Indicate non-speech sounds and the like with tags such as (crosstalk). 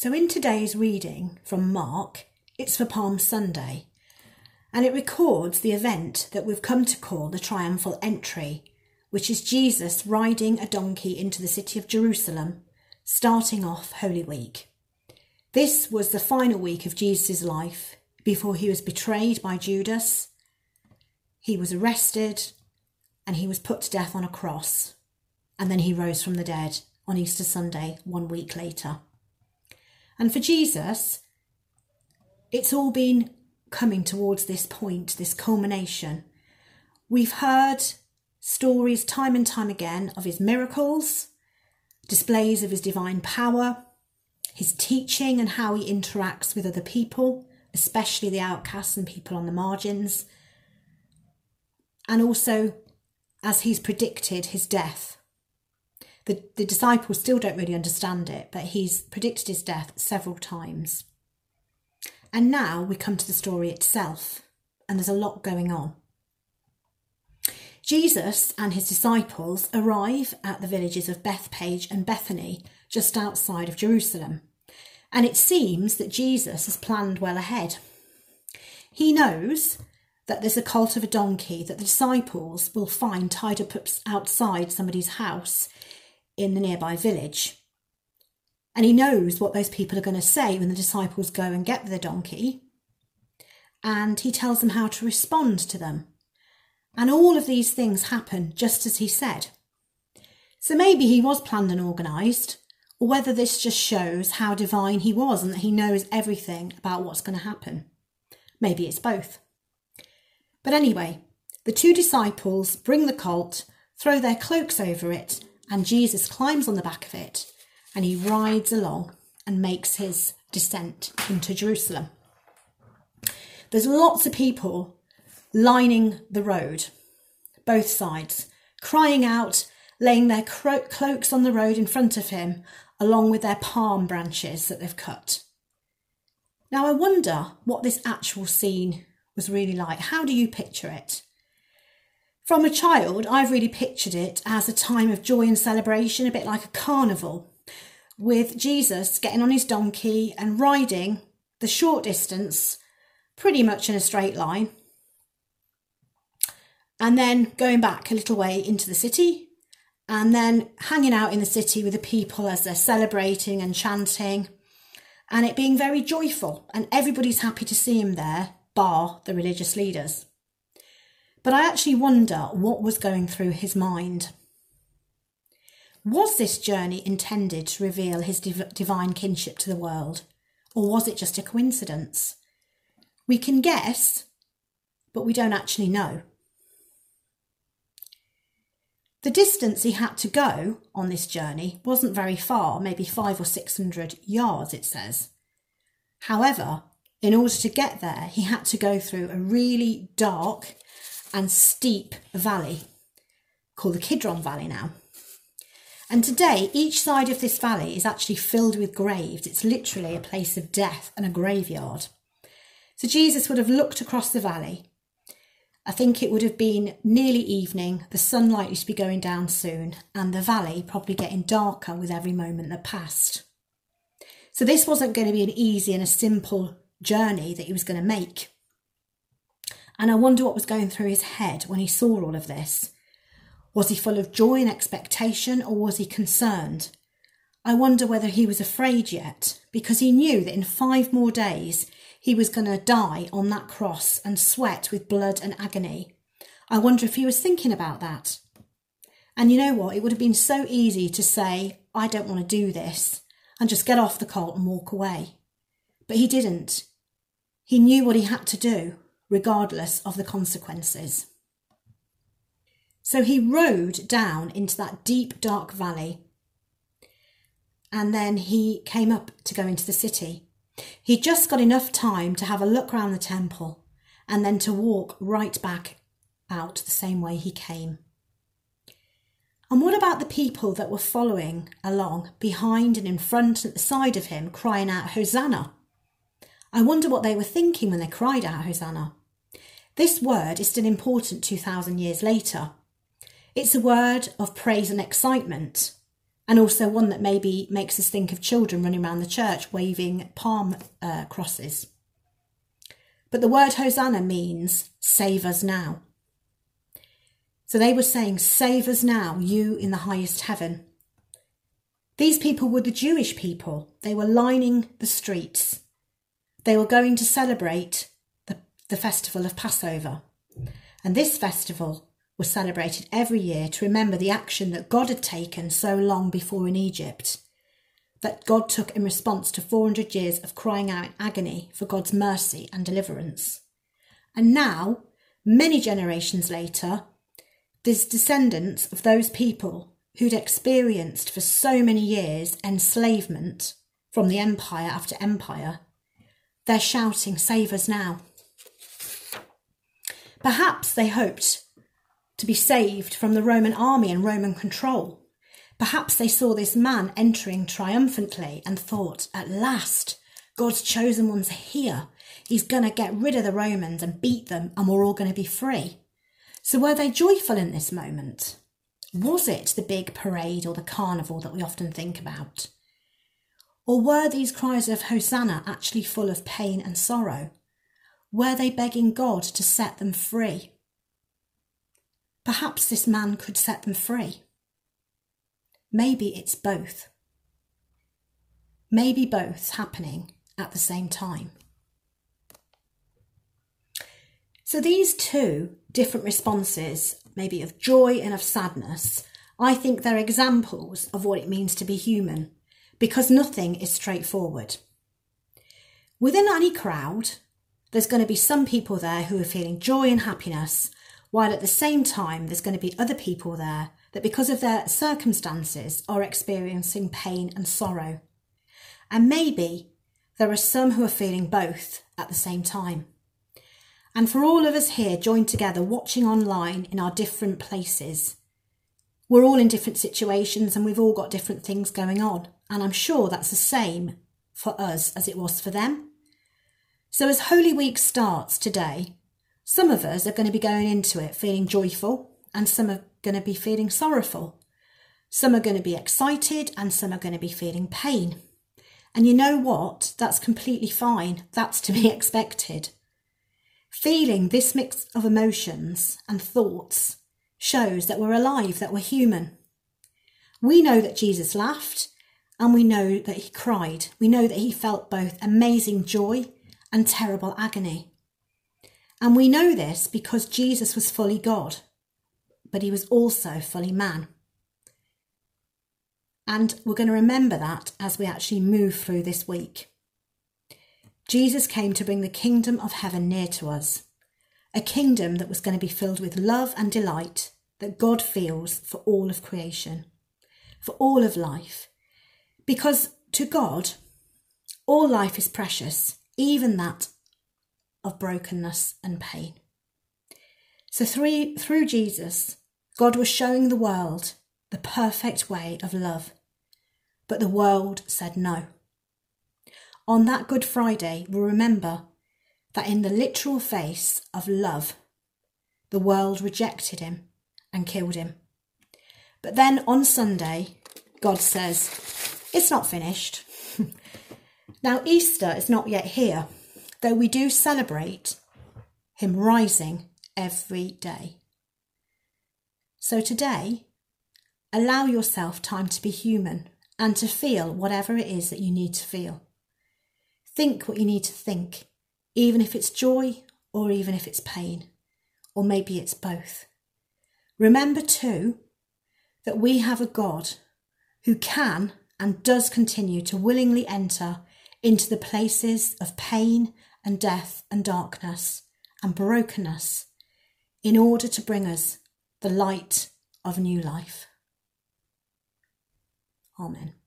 So, in today's reading from Mark, it's for Palm Sunday, and it records the event that we've come to call the triumphal entry, which is Jesus riding a donkey into the city of Jerusalem, starting off Holy Week. This was the final week of Jesus' life before he was betrayed by Judas, he was arrested, and he was put to death on a cross, and then he rose from the dead on Easter Sunday, one week later. And for Jesus, it's all been coming towards this point, this culmination. We've heard stories time and time again of his miracles, displays of his divine power, his teaching and how he interacts with other people, especially the outcasts and people on the margins, and also as he's predicted his death the, the disciples still don't really understand it, but he's predicted his death several times. And now we come to the story itself, and there's a lot going on. Jesus and his disciples arrive at the villages of Bethphage and Bethany, just outside of Jerusalem. And it seems that Jesus has planned well ahead. He knows that there's a cult of a donkey that the disciples will find tied up outside somebody's house in the nearby village. And he knows what those people are going to say when the disciples go and get the donkey. And he tells them how to respond to them. And all of these things happen just as he said. So maybe he was planned and organised, or whether this just shows how divine he was and that he knows everything about what's going to happen. Maybe it's both. But anyway, the two disciples bring the colt, throw their cloaks over it, and Jesus climbs on the back of it and he rides along and makes his descent into Jerusalem. There's lots of people lining the road, both sides, crying out, laying their cro- cloaks on the road in front of him, along with their palm branches that they've cut. Now, I wonder what this actual scene was really like. How do you picture it? From a child, I've really pictured it as a time of joy and celebration, a bit like a carnival, with Jesus getting on his donkey and riding the short distance pretty much in a straight line, and then going back a little way into the city, and then hanging out in the city with the people as they're celebrating and chanting, and it being very joyful, and everybody's happy to see him there, bar the religious leaders. But I actually wonder what was going through his mind. Was this journey intended to reveal his div- divine kinship to the world, or was it just a coincidence? We can guess, but we don't actually know. The distance he had to go on this journey wasn't very far, maybe five or six hundred yards, it says. However, in order to get there, he had to go through a really dark and steep valley called the Kidron Valley now. And today, each side of this valley is actually filled with graves. It's literally a place of death and a graveyard. So Jesus would have looked across the valley. I think it would have been nearly evening, the sun likely to be going down soon, and the valley probably getting darker with every moment that passed. So this wasn't going to be an easy and a simple journey that he was going to make. And I wonder what was going through his head when he saw all of this. Was he full of joy and expectation, or was he concerned? I wonder whether he was afraid yet, because he knew that in five more days he was going to die on that cross and sweat with blood and agony. I wonder if he was thinking about that. And you know what? It would have been so easy to say, I don't want to do this, and just get off the colt and walk away. But he didn't. He knew what he had to do, regardless of the consequences. So he rode down into that deep, dark valley. And then he came up to go into the city. He just got enough time to have a look round the temple and then to walk right back out the same way he came. And what about the people that were following along behind and in front and at the side of him, crying out, Hosanna? I wonder what they were thinking when they cried out, Hosanna. This word is still important 2,000 years later. It's a word of praise and excitement, and also one that maybe makes us think of children running around the church waving palm uh, crosses. But the word Hosanna means save us now. So they were saying, Save us now, you in the highest heaven. These people were the Jewish people. They were lining the streets. They were going to celebrate the, the festival of Passover. And this festival was celebrated every year to remember the action that God had taken so long before in Egypt, that God took in response to 400 years of crying out in agony for God's mercy and deliverance. And now, many generations later, these descendants of those people who'd experienced for so many years enslavement from the empire after empire. They're shouting, Save us now. Perhaps they hoped to be saved from the Roman army and Roman control. Perhaps they saw this man entering triumphantly and thought, At last, God's chosen ones are here. He's going to get rid of the Romans and beat them, and we're all going to be free. So were they joyful in this moment? Was it the big parade or the carnival that we often think about? Or were these cries of Hosanna actually full of pain and sorrow? Were they begging God to set them free? Perhaps this man could set them free. Maybe it's both. Maybe both happening at the same time. So these two different responses, maybe of joy and of sadness, I think they're examples of what it means to be human, because nothing is straightforward. Within any crowd, there's going to be some people there who are feeling joy and happiness, while at the same time, there's going to be other people there that, because of their circumstances, are experiencing pain and sorrow. And maybe there are some who are feeling both at the same time. And for all of us here joined together watching online in our different places, we're all in different situations and we've all got different things going on. And I'm sure that's the same for us as it was for them. So as Holy Week starts today, some of us are going to be going into it feeling joyful and some are going to be feeling sorrowful. Some are going to be excited and some are going to be feeling pain. And you know what? That's completely fine. That's to be (laughs) expected. Feeling this mix of emotions and thoughts shows that we're alive, that we're human. We know that Jesus laughed and we know that he cried. We know that he felt both amazing joy and terrible agony. And we know this because Jesus was fully God, but he was also fully man. And we're going to remember that as we actually move through this week. Jesus came to bring the kingdom of heaven near to us, a kingdom that was going to be filled with love and delight that God feels for all of creation, for all of life. Because to God, all life is precious, even that of brokenness and pain. So through, through Jesus, God was showing the world the perfect way of love, but the world said no. On that Good Friday, we'll remember that in the literal face of love, the world rejected him and killed him. But then on Sunday, God says, It's not finished. (laughs) now, Easter is not yet here, though we do celebrate him rising every day. So today, allow yourself time to be human and to feel whatever it is that you need to feel. Think what you need to think, even if it's joy or even if it's pain, or maybe it's both. Remember too that we have a God who can and does continue to willingly enter into the places of pain and death and darkness and brokenness in order to bring us the light of new life. Amen.